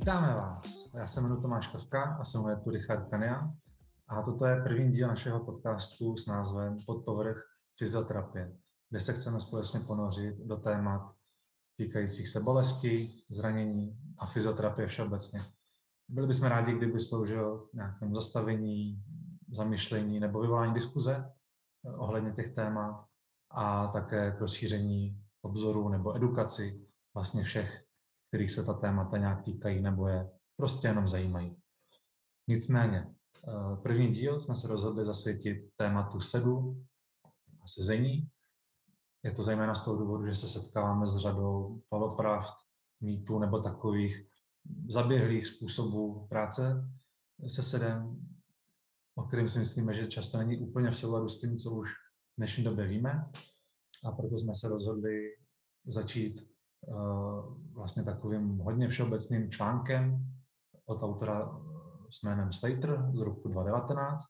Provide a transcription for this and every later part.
Vítáme vás. Já se jmenuji Tomáš Kavka a jsem tu Richard Kania. A toto je první díl našeho podcastu s názvem Podpovrch fyzioterapie, kde se chceme společně ponořit do témat týkajících se bolesti, zranění a fyzioterapie všeobecně. Byli bychom rádi, kdyby sloužil nějakému zastavení, zamyšlení nebo vyvolání diskuze ohledně těch témat a také k rozšíření obzoru nebo edukaci vlastně všech, kterých se ta témata nějak týkají nebo je prostě jenom zajímají. Nicméně, eh, první díl jsme se rozhodli zasvětit tématu sedu a sezení. Je to zejména z toho důvodu, že se setkáváme s řadou polopravd, mýtů nebo takových zaběhlých způsobů práce se sedem, o kterým si myslíme, že často není úplně v souladu s tím, co už v dnešní době víme. A proto jsme se rozhodli začít vlastně takovým hodně všeobecným článkem od autora s jménem Slater z roku 2019,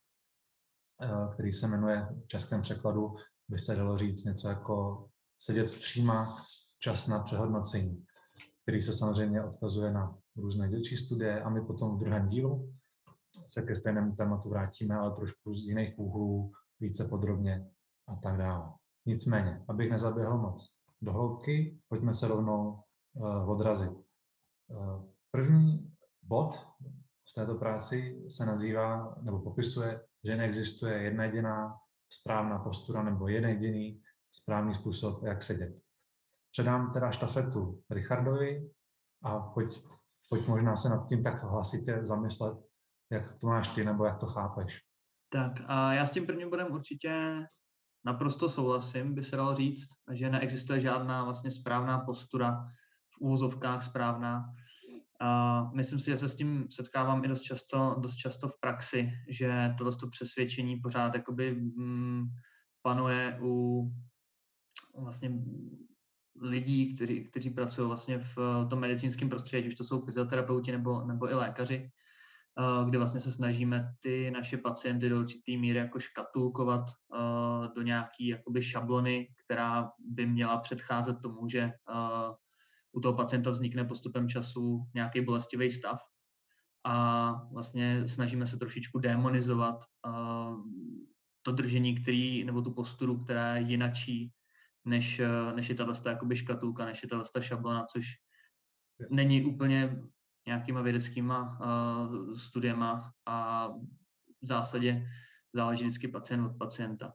uh, který se jmenuje v českém překladu, by se dalo říct něco jako sedět zpříma čas na přehodnocení, který se samozřejmě odkazuje na různé dílčí studie a my potom v druhém dílu se ke stejnému tématu vrátíme, ale trošku z jiných úhlů, více podrobně a tak dále. Nicméně, abych nezaběhl moc do hloubky, pojďme se rovnou uh, odrazit. Uh, první bod v této práci se nazývá nebo popisuje, že neexistuje jedna jediná správná postura nebo jeden jediný správný způsob, jak sedět. Předám teda štafetu Richardovi a pojď, pojď možná se nad tím tak hlasitě zamyslet, jak to máš ty nebo jak to chápeš. Tak a já s tím prvním bodem určitě naprosto souhlasím, by se dalo říct, že neexistuje žádná vlastně správná postura, v úvozovkách správná. A myslím si, že se s tím setkávám i dost často, dost často v praxi, že tohle přesvědčení pořád jakoby mm, panuje u vlastně lidí, kteří, kteří pracují vlastně v tom medicínském prostředí, už to jsou fyzioterapeuti nebo, nebo i lékaři, kde vlastně se snažíme ty naše pacienty do určitý míry jako škatulkovat eh, do nějaký jakoby šablony, která by měla předcházet tomu, že eh, u toho pacienta vznikne postupem času nějaký bolestivý stav. A vlastně snažíme se trošičku demonizovat to držení, který, nebo tu posturu, která je jinačí, než, než je tato jakoby škatulka, než je tato šablona, což není úplně nějakýma vědeckýma uh, studiema a v zásadě záleží vždycky pacient od pacienta.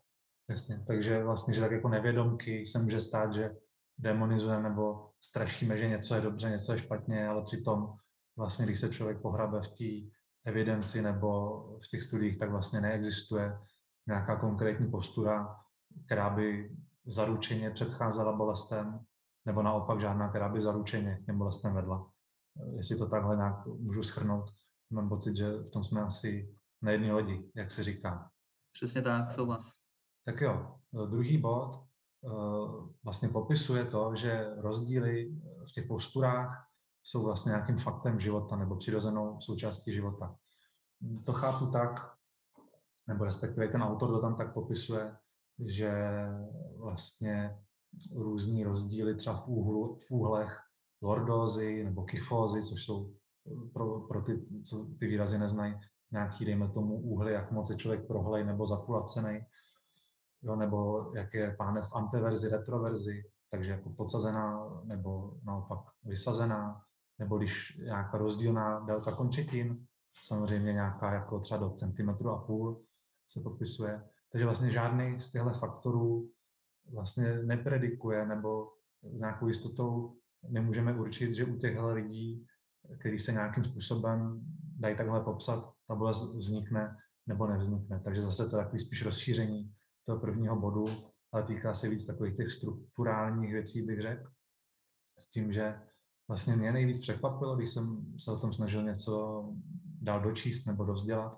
Jasně, takže vlastně, že tak jako nevědomky se může stát, že demonizujeme nebo strašíme, že něco je dobře, něco je špatně, ale přitom vlastně, když se člověk pohrabe v té evidenci nebo v těch studiích, tak vlastně neexistuje nějaká konkrétní postura, která by zaručeně předcházela bolestem, nebo naopak žádná, která by zaručeně k těm bolestem vedla jestli to takhle nějak můžu schrnout, mám pocit, že v tom jsme asi na jedné lodi, jak se říká. Přesně tak, souhlas. Tak jo, druhý bod eh, vlastně popisuje to, že rozdíly v těch posturách jsou vlastně nějakým faktem života nebo přirozenou součástí života. To chápu tak, nebo respektive ten autor to tam tak popisuje, že vlastně různý rozdíly třeba v, úhlu, v úhlech lordózy nebo kyfózy, což jsou eh, pro, pro ty, co ty výrazy neznají, nějaký, dejme tomu, úhly, jak moc je člověk prohlej nebo zapulacený, jo, nebo jak je pánev v anteverzi, retroverzi, takže jako podsazená nebo naopak vysazená, nebo když nějaká rozdílná délka končetin, samozřejmě nějaká jako třeba do centimetru a půl se popisuje. Takže vlastně žádný z těchto faktorů vlastně nepredikuje nebo s nějakou jistotou nemůžeme určit, že u těchto lidí, kteří se nějakým způsobem dají takhle popsat, ta bolest vznikne nebo nevznikne. Takže zase to je takový spíš rozšíření toho prvního bodu, ale týká se víc takových těch strukturálních věcí, bych řekl, s tím, že vlastně mě nejvíc překvapilo, když jsem se o tom snažil něco dál dočíst nebo dovzdělat,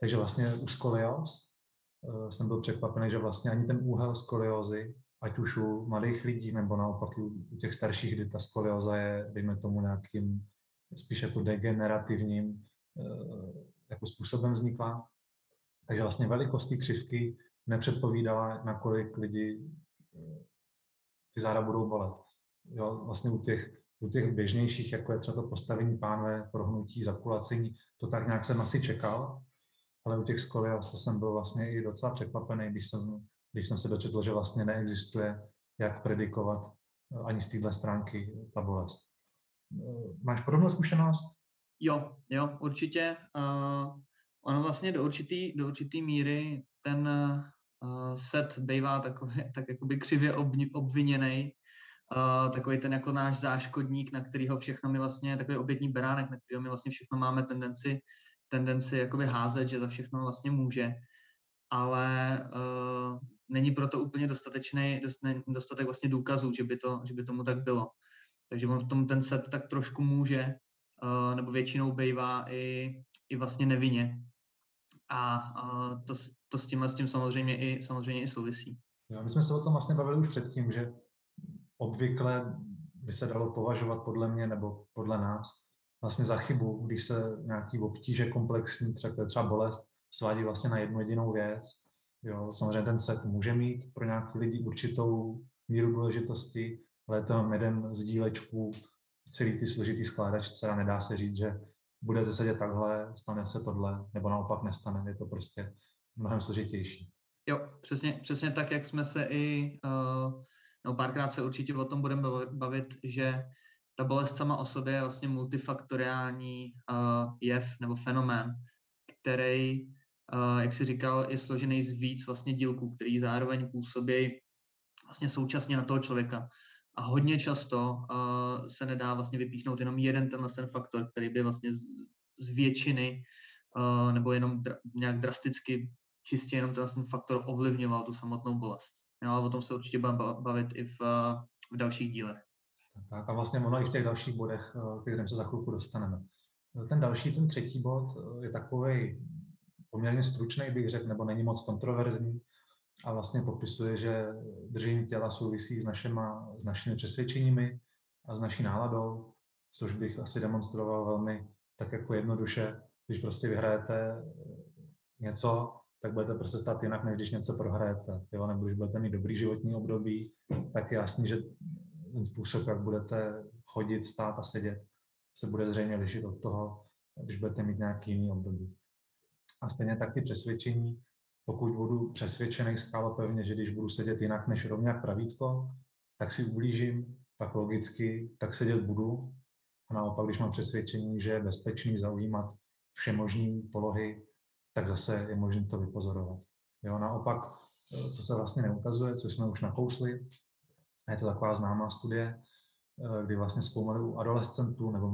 takže vlastně u skolios uh, jsem byl překvapený, že vlastně ani ten úhel skoliozy ať už u malých lidí, nebo naopak u těch starších, kdy ta skolioza je, dejme tomu, nějakým spíš jako degenerativním eh, jako způsobem vznikla. Takže vlastně velikost té křivky nepředpovídala, nakolik lidi eh, ty záda budou bolet. Jo, vlastně u těch, u těch běžnějších, jako je třeba to postavení pánve, prohnutí, zakulacení, to tak nějak jsem asi čekal, ale u těch skolios to jsem byl vlastně i docela překvapený, když jsem, když jsem se dočetl, že vlastně neexistuje, jak predikovat eh, ani z téhle stránky ta bolest. Eh, máš podobnou zkušenost? Jo, jo, určitě. Uh, ono vlastně do určitý, do určitý míry ten uh, set bývá takový, tak jakoby křivě ob, obviněný. Uh, takový ten jako náš záškodník, na kterýho všechno my vlastně, takový obětní beránek, na kterého my vlastně všechno máme tendenci, tendenci jakoby házet, že za všechno vlastně může. Ale není proto úplně dostatečný, dost, dostatek vlastně důkazů, že by, to, že by tomu tak bylo. Takže on v tom ten set tak trošku může, uh, nebo většinou bývá i, i vlastně nevinně. A uh, to, to s tím, s tím samozřejmě i, samozřejmě i souvisí. Jo, my jsme se o tom vlastně bavili už předtím, že obvykle by se dalo považovat podle mě nebo podle nás vlastně za chybu, když se nějaký obtíže komplexní, třeba, třeba bolest, svádí vlastně na jednu jedinou věc. Jo, samozřejmě ten set může mít pro nějaký lidi určitou míru důležitosti, ale je to jeden z dílečků celý ty složitý skládačce a nedá se říct, že budete sedět takhle, stane se tohle, nebo naopak nestane. Je to prostě mnohem složitější. Jo, přesně, přesně tak, jak jsme se i, uh, no párkrát se určitě o tom budeme bavit, že ta bolest sama o sobě je vlastně multifaktoriální uh, jev nebo fenomén, který, jak si říkal, je složený z víc vlastně dílků, který zároveň působí vlastně současně na toho člověka. A hodně často uh, se nedá vlastně vypíchnout jenom jeden tenhle ten faktor, který by vlastně z, z většiny uh, nebo jenom dra, nějak drasticky čistě jenom ten faktor ovlivňoval tu samotnou bolest. Jo, ale o tom se určitě budeme bavit i v, v dalších dílech. Tak a vlastně ono i v těch dalších bodech, kterým se za chvilku dostaneme. Ten další, ten třetí bod je takový poměrně stručný, bych řekl, nebo není moc kontroverzní a vlastně popisuje, že držení těla souvisí s, našima, s našimi přesvědčeními a s naší náladou, což bych asi demonstroval velmi tak jako jednoduše, když prostě vyhrajete něco, tak budete prostě stát jinak, než když něco prohrajete. Jo? Nebo když budete mít dobrý životní období, tak je jasný, že ten způsob, jak budete chodit, stát a sedět, se bude zřejmě lišit od toho, když budete mít nějaký jiný období. A stejně tak ty přesvědčení, pokud budu přesvědčený pevně, že když budu sedět jinak než rovně jak pravítko, tak si ublížím, tak logicky, tak sedět budu. A naopak, když mám přesvědčení, že je bezpečný zaujímat všemožní polohy, tak zase je možné to vypozorovat. Jo, naopak, co se vlastně neukazuje, co jsme už nakousli, a je to taková známá studie, kdy vlastně zkoumali u adolescentů nebo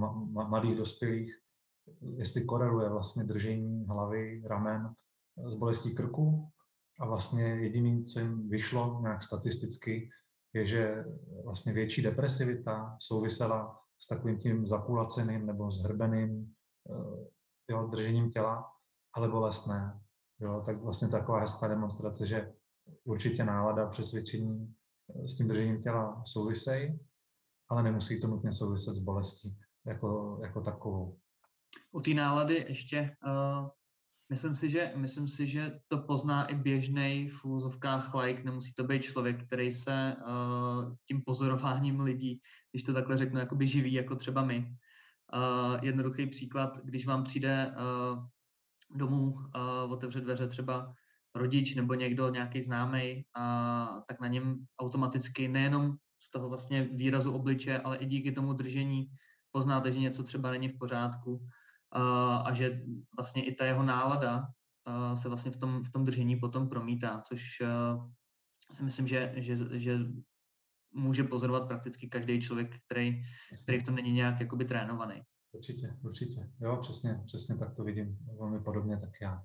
mladých dospělých, jestli koreluje vlastně držení hlavy, ramen s bolestí krku. A vlastně jediný, co jim vyšlo nějak statisticky, je, že vlastně větší depresivita souvisela s takovým tím zakulaceným nebo zhrbeným jo, držením těla, ale bolestné. Jo, tak vlastně taková hezká demonstrace, že určitě nálada, přesvědčení s tím držením těla souvisejí, ale nemusí to nutně souviset s bolestí jako, jako takovou. U té nálady ještě uh, myslím, si, že, myslím si, že to pozná i běžný v úzovkách like, nemusí to být člověk, který se uh, tím pozorováním lidí, když to takhle řeknu, jakoby živí, jako třeba my. Uh, jednoduchý příklad, když vám přijde uh, domů uh, otevře dveře třeba rodič nebo někdo, nějaký známý, a tak na něm automaticky nejenom z toho vlastně výrazu obliče, ale i díky tomu držení poznáte, že něco třeba není v pořádku a, a že vlastně i ta jeho nálada a, se vlastně v tom, v tom držení potom promítá, což a, si myslím, že, že, že může pozorovat prakticky každý člověk, který, který v tom není nějak jakoby trénovaný. Určitě, určitě. Jo, přesně, přesně tak to vidím velmi podobně, tak já.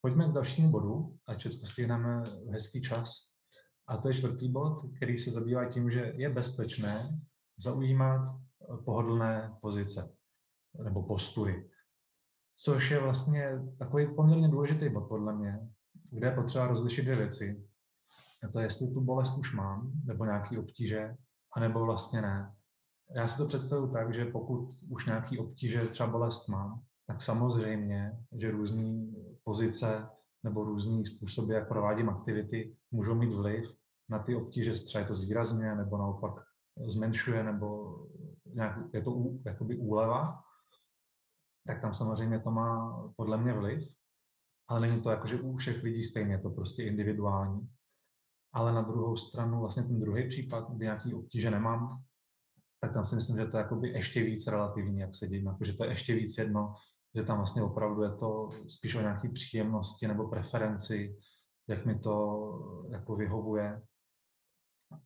Pojďme k dalšímu bodu, ať všechno stihneme hezký čas. A to je čtvrtý bod, který se zabývá tím, že je bezpečné zaujímat pohodlné pozice nebo postury. Což je vlastně takový poměrně důležitý bod podle mě, kde je potřeba rozlišit dvě věci. A to je, jestli tu bolest už mám, nebo nějaký obtíže, anebo vlastně ne. Já si to představuji tak, že pokud už nějaký obtíže, třeba bolest mám, tak samozřejmě, že různé pozice nebo různé způsoby, jak provádím aktivity, můžou mít vliv na ty obtíže, třeba je to zvýrazňuje nebo naopak zmenšuje nebo nějak, je to jakoby úleva, tak tam samozřejmě to má podle mě vliv, ale není to jako, že u všech lidí stejně, to prostě individuální. Ale na druhou stranu vlastně ten druhý případ, kdy nějaký obtíže nemám, tak tam si myslím, že to je jakoby ještě víc relativní, jak se dím, jako, že to je ještě víc jedno, že tam vlastně opravdu je to spíš o nějaké příjemnosti nebo preferenci, jak mi to jako vyhovuje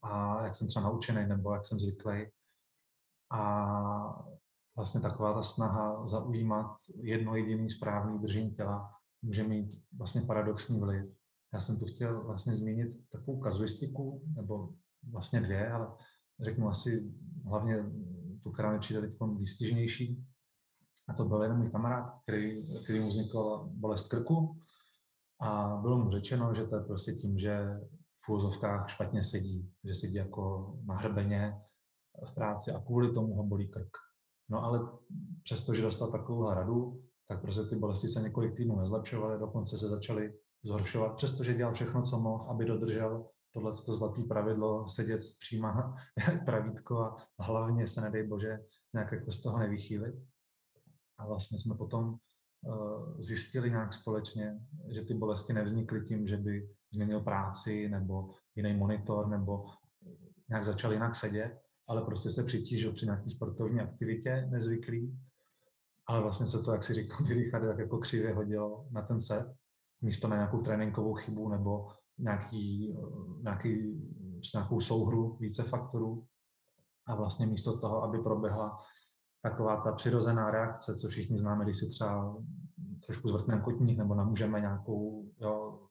a jak jsem třeba naučený nebo jak jsem zvyklý. A vlastně taková ta snaha zaujímat jedno jediný správný držení těla může mít vlastně paradoxní vliv. Já jsem tu chtěl vlastně zmínit takovou kazuistiku, nebo vlastně dvě, ale řeknu asi hlavně tu, která mi přijde teď výstižnější. A to byl jeden můj kamarád, který, který mu vznikla bolest krku a bylo mu řečeno, že to je prostě tím, že v úvozovkách špatně sedí, že sedí jako na hrbeně v práci a kvůli tomu ho bolí krk. No ale přesto, že dostal takovou radu, tak prostě ty bolesti se několik týdnů nezlepšovaly, dokonce se začaly zhoršovat, přestože dělal všechno, co mohl, aby dodržel tohle to zlaté pravidlo, sedět přímá jak pravítko a hlavně se, nedej bože, nějak jako z toho nevychýlit. A vlastně jsme potom uh, zjistili nějak společně, že ty bolesti nevznikly tím, že by změnil práci nebo jiný monitor nebo nějak začal jinak sedět, ale prostě se přitížil při nějaké sportovní aktivitě nezvyklý, ale vlastně se to, jak si říkal, ty tak jako křivě hodilo na ten set, místo na nějakou tréninkovou chybu nebo nějaký, nějaký, nějakou souhru více faktorů. A vlastně místo toho, aby proběhla taková ta přirozená reakce, co všichni známe, když si třeba trošku zvrtneme kotník nebo namůžeme nějakou, jo,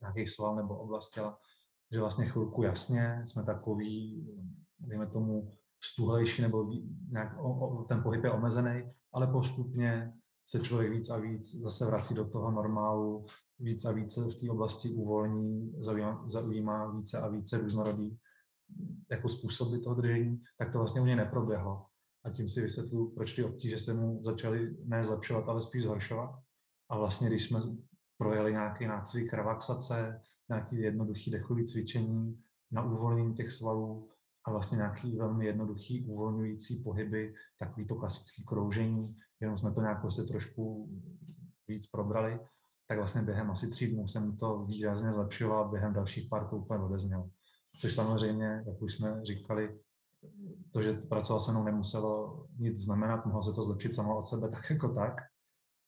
nějaký sval nebo oblast těla, že vlastně chvilku jasně jsme takový, dejme tomu, stuhlejší nebo nějak, o, o, ten pohyb je omezený, ale postupně se člověk víc a víc zase vrací do toho normálu, víc a více v té oblasti uvolní, zaujímá, zaujímá více a více různorodý jako způsoby toho držení, tak to vlastně u něj neproběhlo. A tím si vysvětluju, proč ty obtíže se mu začaly ne zlepšovat, ale spíš zhoršovat. A vlastně, když jsme projeli nějaký nácvik relaxace, nějaký jednoduchý dechový cvičení na uvolnění těch svalů a vlastně nějaký velmi jednoduchý uvolňující pohyby, takový to klasický kroužení, jenom jsme to nějak prostě trošku víc probrali, tak vlastně během asi tří dnů jsem to výrazně zlepšoval během dalších pár to úplně odezněl. Což samozřejmě, jak už jsme říkali, to, že pracoval se mnou nemuselo nic znamenat, mohlo se to zlepšit samo od sebe tak jako tak,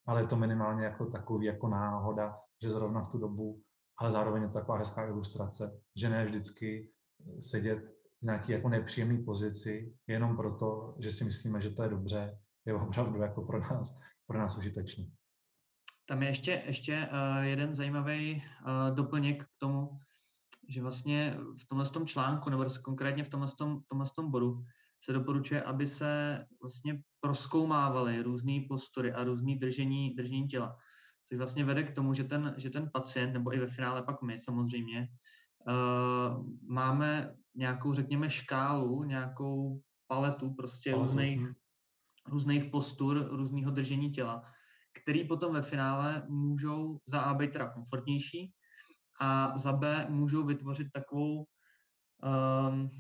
ale je to minimálně jako takový jako náhoda, že zrovna v tu dobu, ale zároveň je to taková hezká ilustrace, že ne vždycky sedět nějaký jako nepříjemný pozici jenom proto, že si myslíme, že to je dobře, je opravdu jako pro nás, pro nás užitečný. Tam je ještě, ještě uh, jeden zajímavý uh, doplněk k tomu, že vlastně v tomhle tom článku, nebo konkrétně v tomhle, tom, v tomhle tom bodu, se doporučuje, aby se vlastně proskoumávaly různé postury a různé držení, držení těla. Což vlastně vede k tomu, že ten, že ten pacient, nebo i ve finále pak my samozřejmě, uh, máme nějakou, řekněme, škálu, nějakou paletu prostě různých, hm. různých postur, různého držení těla, který potom ve finále můžou za A být teda komfortnější a za B můžou vytvořit takovou um,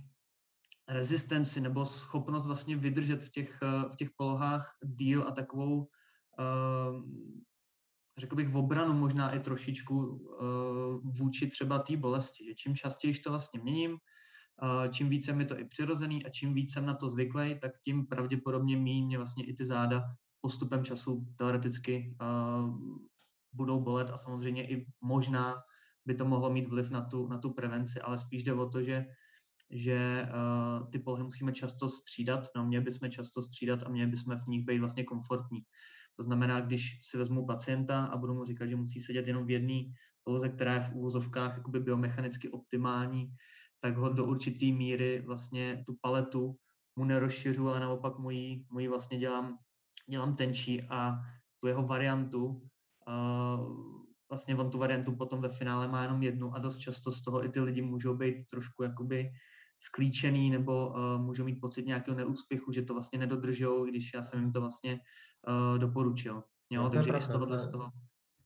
rezistenci nebo schopnost vlastně vydržet v těch, v těch polohách díl a takovou, um, řekl bych, v obranu možná i trošičku uh, vůči třeba té bolesti, že čím častěji to vlastně měním, čím více mi to i přirozený a čím více jsem na to zvyklý, tak tím pravděpodobně méně vlastně i ty záda postupem času teoreticky uh, budou bolet a samozřejmě i možná by to mohlo mít vliv na tu, na tu prevenci, ale spíš jde o to, že, že uh, ty polohy musíme často střídat, no měli bychom často střídat a měli bychom v nich být vlastně komfortní. To znamená, když si vezmu pacienta a budu mu říkat, že musí sedět jenom v jedné poloze, která je v úvozovkách jakoby biomechanicky optimální, tak ho do určité míry vlastně tu paletu mu nerozšiřu, ale naopak mu ji, mu ji vlastně dělám dělám tenčí a tu jeho variantu, uh, vlastně on tu variantu potom ve finále má jenom jednu a dost často z toho i ty lidi můžou být trošku jakoby sklíčený nebo uh, můžou mít pocit nějakého neúspěchu, že to vlastně nedodržou, když já jsem jim to vlastně uh, doporučil. Jo, no, takže pravda, z tohohle, z toho.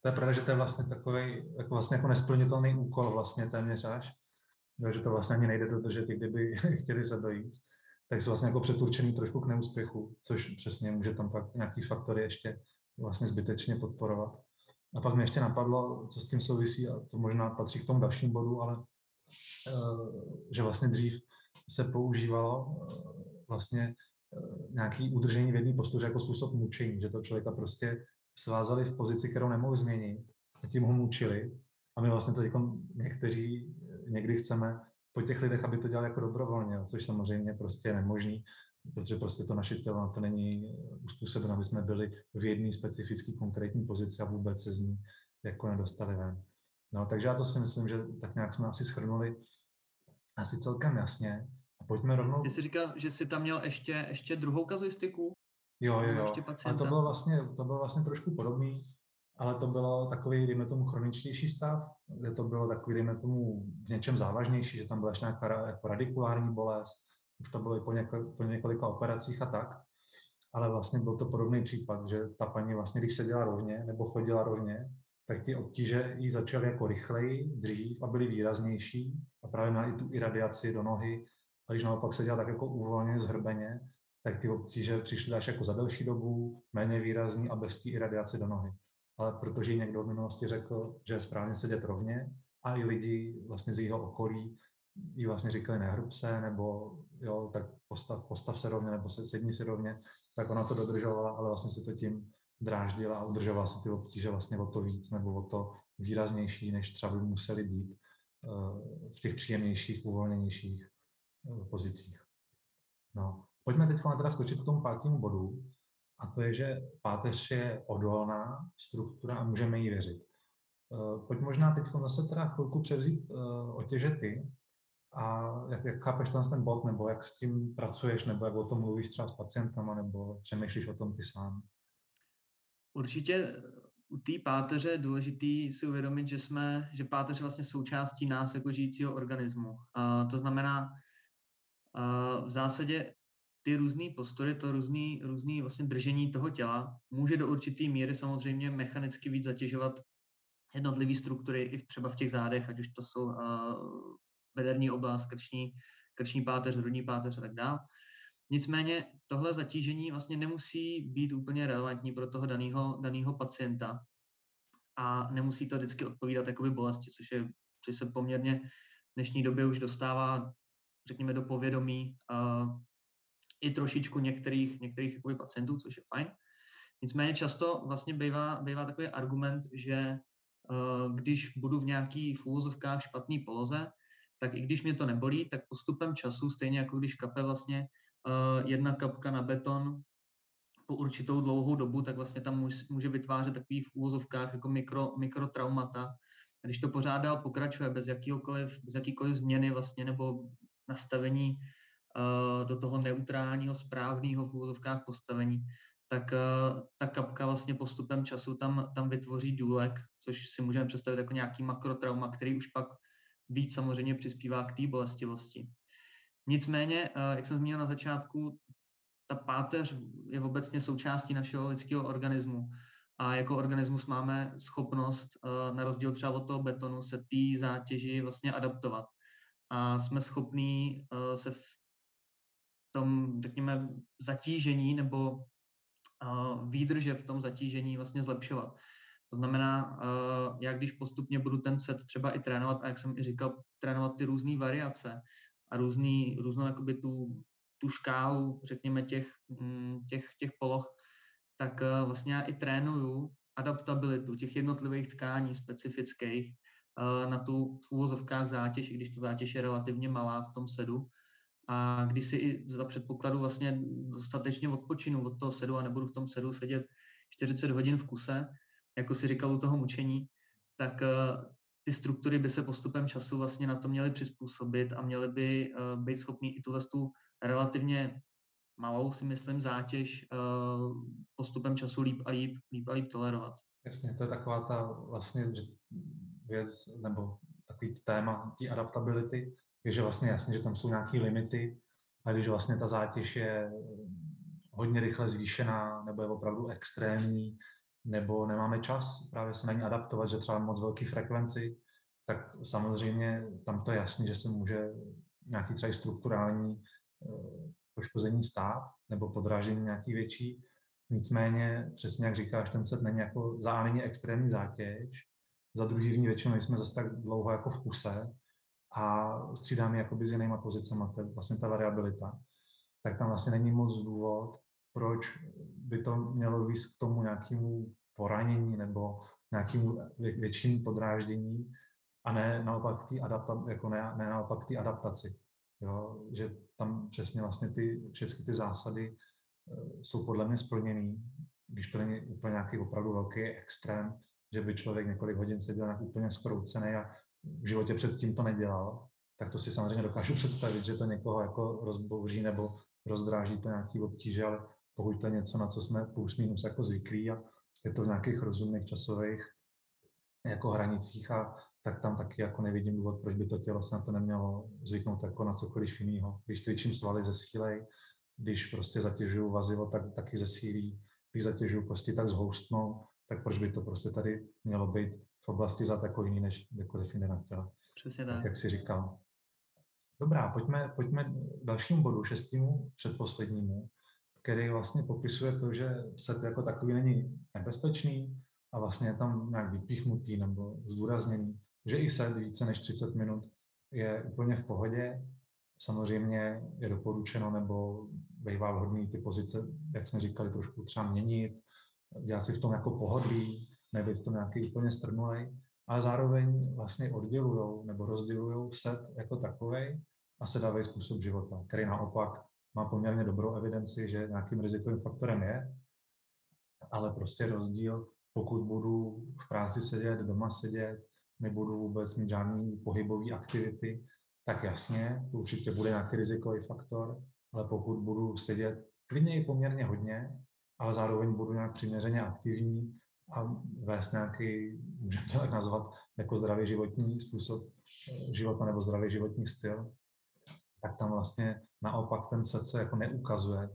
To je pravda, že to je vlastně takový jako vlastně jako nesplnitelný úkol vlastně téměř až, že to vlastně ani nejde dodržet, i kdyby chtěli se dojít. tak jsou vlastně jako přeturčený trošku k neúspěchu, což přesně může tam pak nějaký faktory ještě vlastně zbytečně podporovat. A pak mi ještě napadlo, co s tím souvisí, a to možná patří k tomu dalším bodu, ale že vlastně dřív se používalo vlastně nějaký udržení v jedné postuře jako způsob mučení, že to člověka prostě svázali v pozici, kterou nemohli změnit a tím ho mučili. A my vlastně to jako někteří někdy chceme po těch lidech, aby to dělali jako dobrovolně, což samozřejmě prostě je nemožný, protože prostě to naše tělo na to není uspůsobeno, aby jsme byli v jedné specifické konkrétní pozici a vůbec se z ní jako nedostali ven. No, takže já to si myslím, že tak nějak jsme asi schrnuli asi celkem jasně. A pojďme rovnou... Ty jsi říkal, že jsi tam měl ještě, ještě druhou kazuistiku? Jo, jo, jo. A to bylo vlastně, to bylo vlastně trošku podobný, ale to bylo takový, dejme tomu, chroničnější stav, kde to bylo takový, dejme tomu, v něčem závažnější, že tam byla ještě nějaká jako radikulární bolest, už to bylo i po, něko, po několika operacích a tak, ale vlastně byl to podobný případ, že ta paní vlastně, když seděla rovně nebo chodila rovně, tak ty obtíže jí začaly jako rychleji, dřív a byly výraznější a právě měla i tu iradiaci do nohy. A když naopak seděla tak jako uvolně, zhrbeně, tak ty obtíže přišly až jako za delší dobu, méně výrazný a bez té iradiace do nohy. Ale protože někdo v minulosti řekl, že je správně sedět rovně a i lidi vlastně z jeho okolí jí vlastně říkali nehrub se, nebo jo, tak postav, postav se rovně, nebo se sedni si rovně, tak ona to dodržovala, ale vlastně se to tím dráždila a udržovala si ty obtíže vlastně o to víc nebo o to výraznější, než třeba by museli být eh, v těch příjemnějších, uvolněnějších eh, pozicích. No. Pojďme teď teda skočit k tomu pátému bodu, a to je, že páteř je odolná struktura a můžeme jí věřit. Eh, pojď možná teď zase teda chvilku převzít otěže ty a jak, jak chápeš ten, ten bod, nebo jak s tím pracuješ, nebo jak o tom mluvíš třeba s pacientama, nebo přemýšlíš o tom ty sám. Určitě eh, u té páteře je důležité si uvědomit, že jsme, že páteř je vlastně součástí nás jako žijícího organismu. A to znamená, v zásadě ty různé postury, to různý, různý vlastně držení toho těla může do určité míry samozřejmě mechanicky víc zatěžovat jednotlivé struktury i třeba v těch zádech, ať už to jsou uh, bederní oblast, krční, krční páteř, hrudní páteř a tak dále. Nicméně tohle zatížení vlastně nemusí být úplně relevantní pro toho daného daného pacienta a nemusí to vždycky odpovídat jakoby bolesti, což, je, což se poměrně v dnešní době už dostává, řekněme, do povědomí uh, i trošičku některých, některých jakoby pacientů, což je fajn. Nicméně často vlastně bývá, bývá takový argument, že uh, když budu v nějaký v úvozovkách špatný poloze, tak i když mě to nebolí, tak postupem času, stejně jako když kape vlastně uh, jedna kapka na beton po určitou dlouhou dobu, tak vlastně tam může vytvářet takový v úvozovkách jako mikro, mikrotraumata. A když to pořád dál pokračuje bez jakýkoliv, bez jakýkoliv změny vlastně nebo nastavení do toho neutrálního, správného v úvozovkách postavení, tak uh, ta kapka vlastně postupem času tam, tam vytvoří důlek, což si můžeme představit jako nějaký makrotrauma, který už pak víc samozřejmě přispívá k té bolestivosti. Nicméně, eh, jak jsem zmínil na začátku, ta páteř je obecně součástí našeho lidského organismu. A jako organismus máme schopnost, eh, na rozdíl třeba od toho betonu, se té zátěži vlastně adaptovat. A jsme schopní eh, se v tom, řekněme, zatížení nebo výdrže v tom zatížení vlastně zlepšovat. To znamená, já když postupně budu ten set třeba i trénovat, a jak jsem i říkal, trénovat ty různé variace, a různý, různou jakoby tu, tu škálu, řekněme, těch, mm, těch, těch poloh, tak eh, vlastně já i trénuju adaptabilitu těch jednotlivých tkání specifických na tu v úvozovkách zátěž, i když ta zátěž je relativně malá v tom sedu. A když si i za předpokladu vlastně dostatečně odpočinu od toho sedu a nebudu v tom sedu sedět 40 hodin v kuse, jako si říkal u toho mučení, tak eh, ty struktury by se postupem času vlastně na to měly přizpůsobit a měly by uh, být schopní i tuhle tu relativně malou, si myslím, zátěž uh, postupem času líp a líp, líp a líp tolerovat. Jasně, to je taková ta vlastně věc, nebo takový téma té adaptability, je, že vlastně jasně, že tam jsou nějaké limity, a když vlastně ta zátěž je hodně rychle zvýšená, nebo je opravdu extrémní, nebo nemáme čas právě se na ní adaptovat, že třeba moc velký frekvenci, tak samozřejmě tam to je jasný, že se může nějaký třeba strukturální poškození stát nebo podrážení nějaký větší. Nicméně, přesně jak říkáš, ten set není jako za není extrémní zátěž, za druhý v ní většinou jsme zase tak dlouho jako v kuse a střídáme jakoby s jinýma pozicemi, to je vlastně ta variabilita, tak tam vlastně není moc důvod, proč by to mělo víc k tomu nějakému poranění nebo nějakému většímu podráždění a ne naopak té adapta, jako ne, ne naopak té adaptaci. Jo? Že tam přesně vlastně ty, všechny ty zásady uh, jsou podle mě splněný, když to není úplně nějaký opravdu velký extrém, že by člověk několik hodin seděl nějak úplně skroucený a v životě předtím to nedělal, tak to si samozřejmě dokážu představit, že to někoho jako rozbouří nebo rozdráží to nějaký obtíže, ale pokud to je něco, na co jsme plus minus jako zvyklí a je to v nějakých rozumných časových jako hranicích a tak tam taky jako nevidím důvod, proč by to tělo se na to nemělo zvyknout jako na cokoliv jiného. Když cvičím svaly ze sílej, když prostě zatěžuju vazivo, tak taky ze sílí, když zatěžuju kosti, tak zhoustnou, tak proč by to prostě tady mělo být v oblasti zad jako jiný než kdekoliv jinde na těle. Přesně tak. tak. jak si říkal. Dobrá, pojďme, pojďme k dalšímu bodu, šestému, předposlednímu, který vlastně popisuje to, že set jako takový není nebezpečný a vlastně je tam nějak vypíchnutý nebo zdůrazněný, že i set více než 30 minut je úplně v pohodě. Samozřejmě je doporučeno nebo bývá vhodný ty pozice, jak jsme říkali, trošku třeba měnit, dělat si v tom jako pohodlí, nebyt v tom nějaký úplně strnulej, ale zároveň vlastně oddělují nebo rozdělují set jako takový a sedavý způsob života, který naopak má poměrně dobrou evidenci, že nějakým rizikovým faktorem je, ale prostě rozdíl, pokud budu v práci sedět, doma sedět, nebudu vůbec mít žádný pohybové aktivity, tak jasně, to určitě bude nějaký rizikový faktor, ale pokud budu sedět klidně i poměrně hodně, ale zároveň budu nějak přiměřeně aktivní a vést nějaký, můžeme to tak nazvat, jako zdravý životní způsob eh, života nebo zdravý životní styl, tak tam vlastně naopak ten set se jako neukazuje,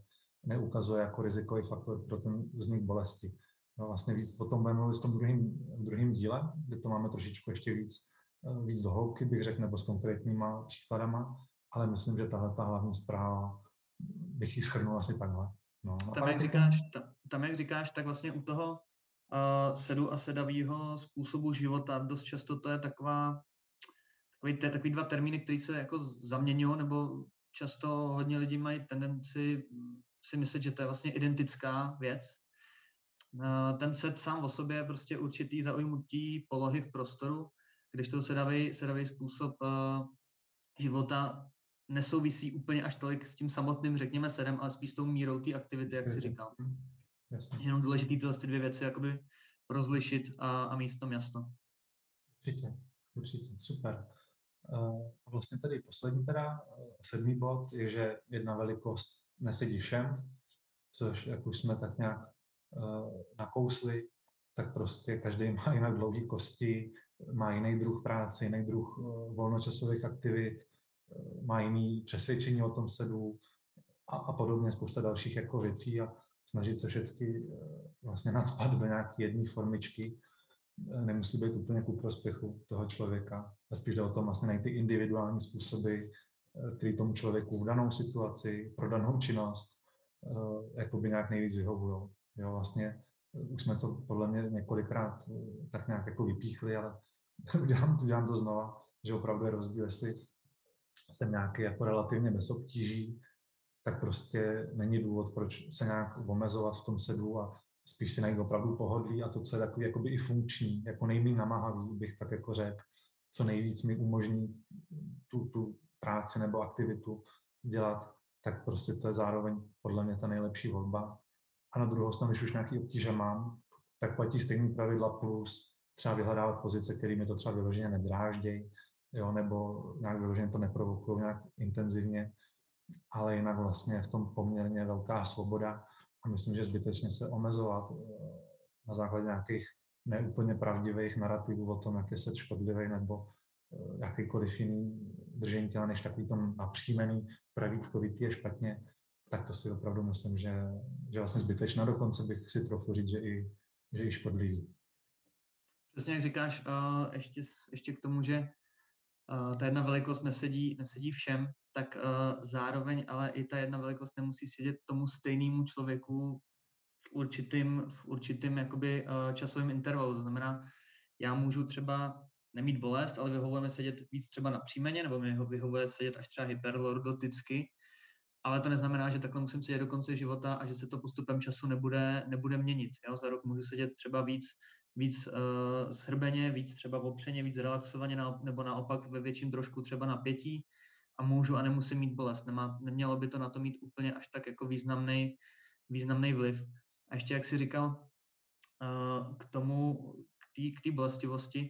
neukazuje jako rizikový faktor pro ten vznik bolesti. No vlastně víc o tom budeme mluvit v tom druhém, druhém díle, kde to máme trošičku ještě víc, eh, víc do hloubky, bych řekl, nebo s konkrétníma příkladama, ale myslím, že tahle ta hlavní zpráva bych ji schrnul asi takhle. No, tam, jak říkáš, tam, tam, jak říkáš, tak vlastně u toho uh, sedu a sedavého způsobu života dost často to je taková, takový, to je takový dva termíny, které se jako zaměňují, nebo často hodně lidí mají tendenci si myslet, že to je vlastně identická věc. Uh, ten set sám o sobě je prostě určitý zaujmutí polohy v prostoru, když to sedavý, sedavý způsob uh, života nesouvisí úplně až tolik s tím samotným, řekněme, sedem, ale spíš s tou mírou té aktivity, jak jsi říkal. Jasně. Jenom důležité tyhle ty dvě věci jakoby rozlišit a, a mít v tom jasno. Určitě, určitě, super. Uh, vlastně tady poslední teda, uh, sedmý bod je, že jedna velikost nesedí všem, což jak už jsme tak nějak uh, nakousli, tak prostě každý má jinak dlouhé kosti, má jiný druh práce, jiný druh uh, volnočasových aktivit, má jiný přesvědčení o tom sedu a, a podobně, spousta dalších jako věcí a snažit se všechny eh, vlastně nadspat do nějaké jedné formičky eh, nemusí být úplně ku prospěchu toho člověka. A spíš jde o tom vlastně najít ty individuální způsoby, eh, který tomu člověku v danou situaci, pro danou činnost, jakoby nějak nejvíc vyhovují. Jo, vlastně už jsme to podle mě několikrát tak nějak jako vypíchli, ale udělám, udělám to znova, že opravdu je rozdíl, jestli jsem nějaký jako relativně bez obtíží, tak prostě není důvod, proč se nějak omezovat v tom sedu a spíš si najít opravdu pohodlí a to, co je takový jakoby i funkční, jako nejméně namáhavý, bych tak jako řekl, co nejvíc mi umožní tu, tu práci nebo aktivitu dělat, tak prostě to je zároveň podle mě ta nejlepší volba. A na druhou stranu, když už nějaký obtíže mám, tak platí stejný pravidla plus třeba vyhledávat pozice, které mi to třeba vyloženě nedráždějí, jo, nebo nějak vyloženě to neprovokují nějak intenzivně, ale jinak vlastně v tom poměrně velká svoboda a myslím, že zbytečně se omezovat eh, na základě nějakých neúplně pravdivých narrativů o tom, jak je set škodlivý nebo eh, jakýkoliv jiný držení těla, než takový tom napřímený, pravítkovitý je špatně, tak to si opravdu myslím, že, že vlastně zbytečná. Dokonce bych si trochu říct, že i, že i škodlivý. Přesně jak říkáš, uh, ještě, ještě k tomu, že ta jedna velikost nesedí, nesedí všem, tak uh, zároveň ale i ta jedna velikost nemusí sedět tomu stejnému člověku v určitým, v určitým jakoby, uh, časovém intervalu. To znamená, já můžu třeba nemít bolest, ale vyhovuje mi sedět víc třeba na příjmeně, nebo mi vyhovuje sedět až třeba hyperlordoticky, ale to neznamená, že takhle musím sedět do konce života a že se to postupem času nebude, nebude měnit. Jo? Za rok můžu sedět třeba víc, víc uh, shrbeně, víc třeba opřeně, víc relaxovaně, na, nebo naopak ve větším trošku třeba napětí a můžu a nemusím mít bolest. Nemá, nemělo by to na to mít úplně až tak jako významný, významný vliv. A ještě, jak si říkal, uh, k tomu, k té bolestivosti,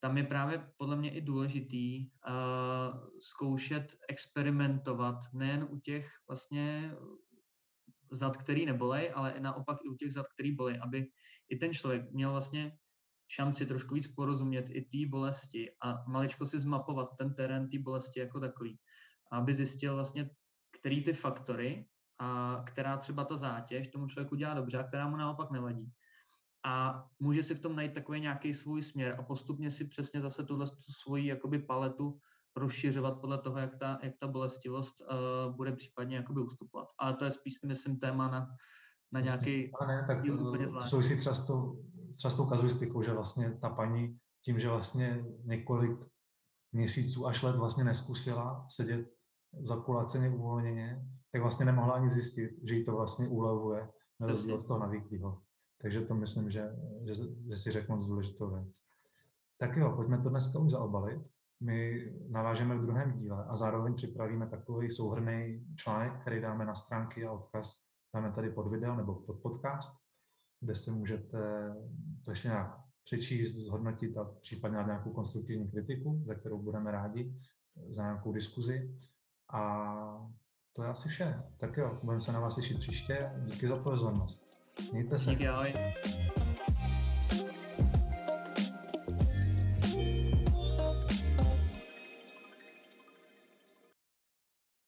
tam je právě podle mě i důležitý uh, zkoušet experimentovat nejen u těch vlastně zad, který nebolej, ale naopak i u těch zad, který bolej, aby i ten člověk měl vlastně šanci trošku víc porozumět i té bolesti a maličko si zmapovat ten terén té bolesti jako takový, aby zjistil vlastně, který ty faktory a která třeba ta zátěž tomu člověku dělá dobře a která mu naopak nevadí. A může si v tom najít takový nějaký svůj směr a postupně si přesně zase tuhle svoji jakoby paletu rozšiřovat podle toho, jak ta, jak ta bolestivost uh, bude případně jakoby ustupovat. Ale to je spíš, myslím, téma na, na nějaký ne, tak úplně eh, souvisí třeba s, tou, třeba s tou kazuistikou, že vlastně ta paní tím, že vlastně několik měsíců až let vlastně neskusila sedět zakulaceně uvolněně, tak vlastně nemohla ani zjistit, že jí to vlastně ulevuje na rozdíl od toho navyklého. Takže to myslím, že, že, že si řekl moc důležitou věc. Tak jo, pojďme to dneska už zaobalit. My navážeme v druhém díle a zároveň připravíme takový souhrný článek, který dáme na stránky a odkaz dáme tady pod video nebo pod podcast, kde se můžete to ještě nějak přečíst, zhodnotit a případně dát nějakou konstruktivní kritiku, za kterou budeme rádi, za nějakou diskuzi. A to je asi vše. Tak jo, budeme se na vás těšit příště. Díky za pozornost. Mějte se. Díky, ahoj.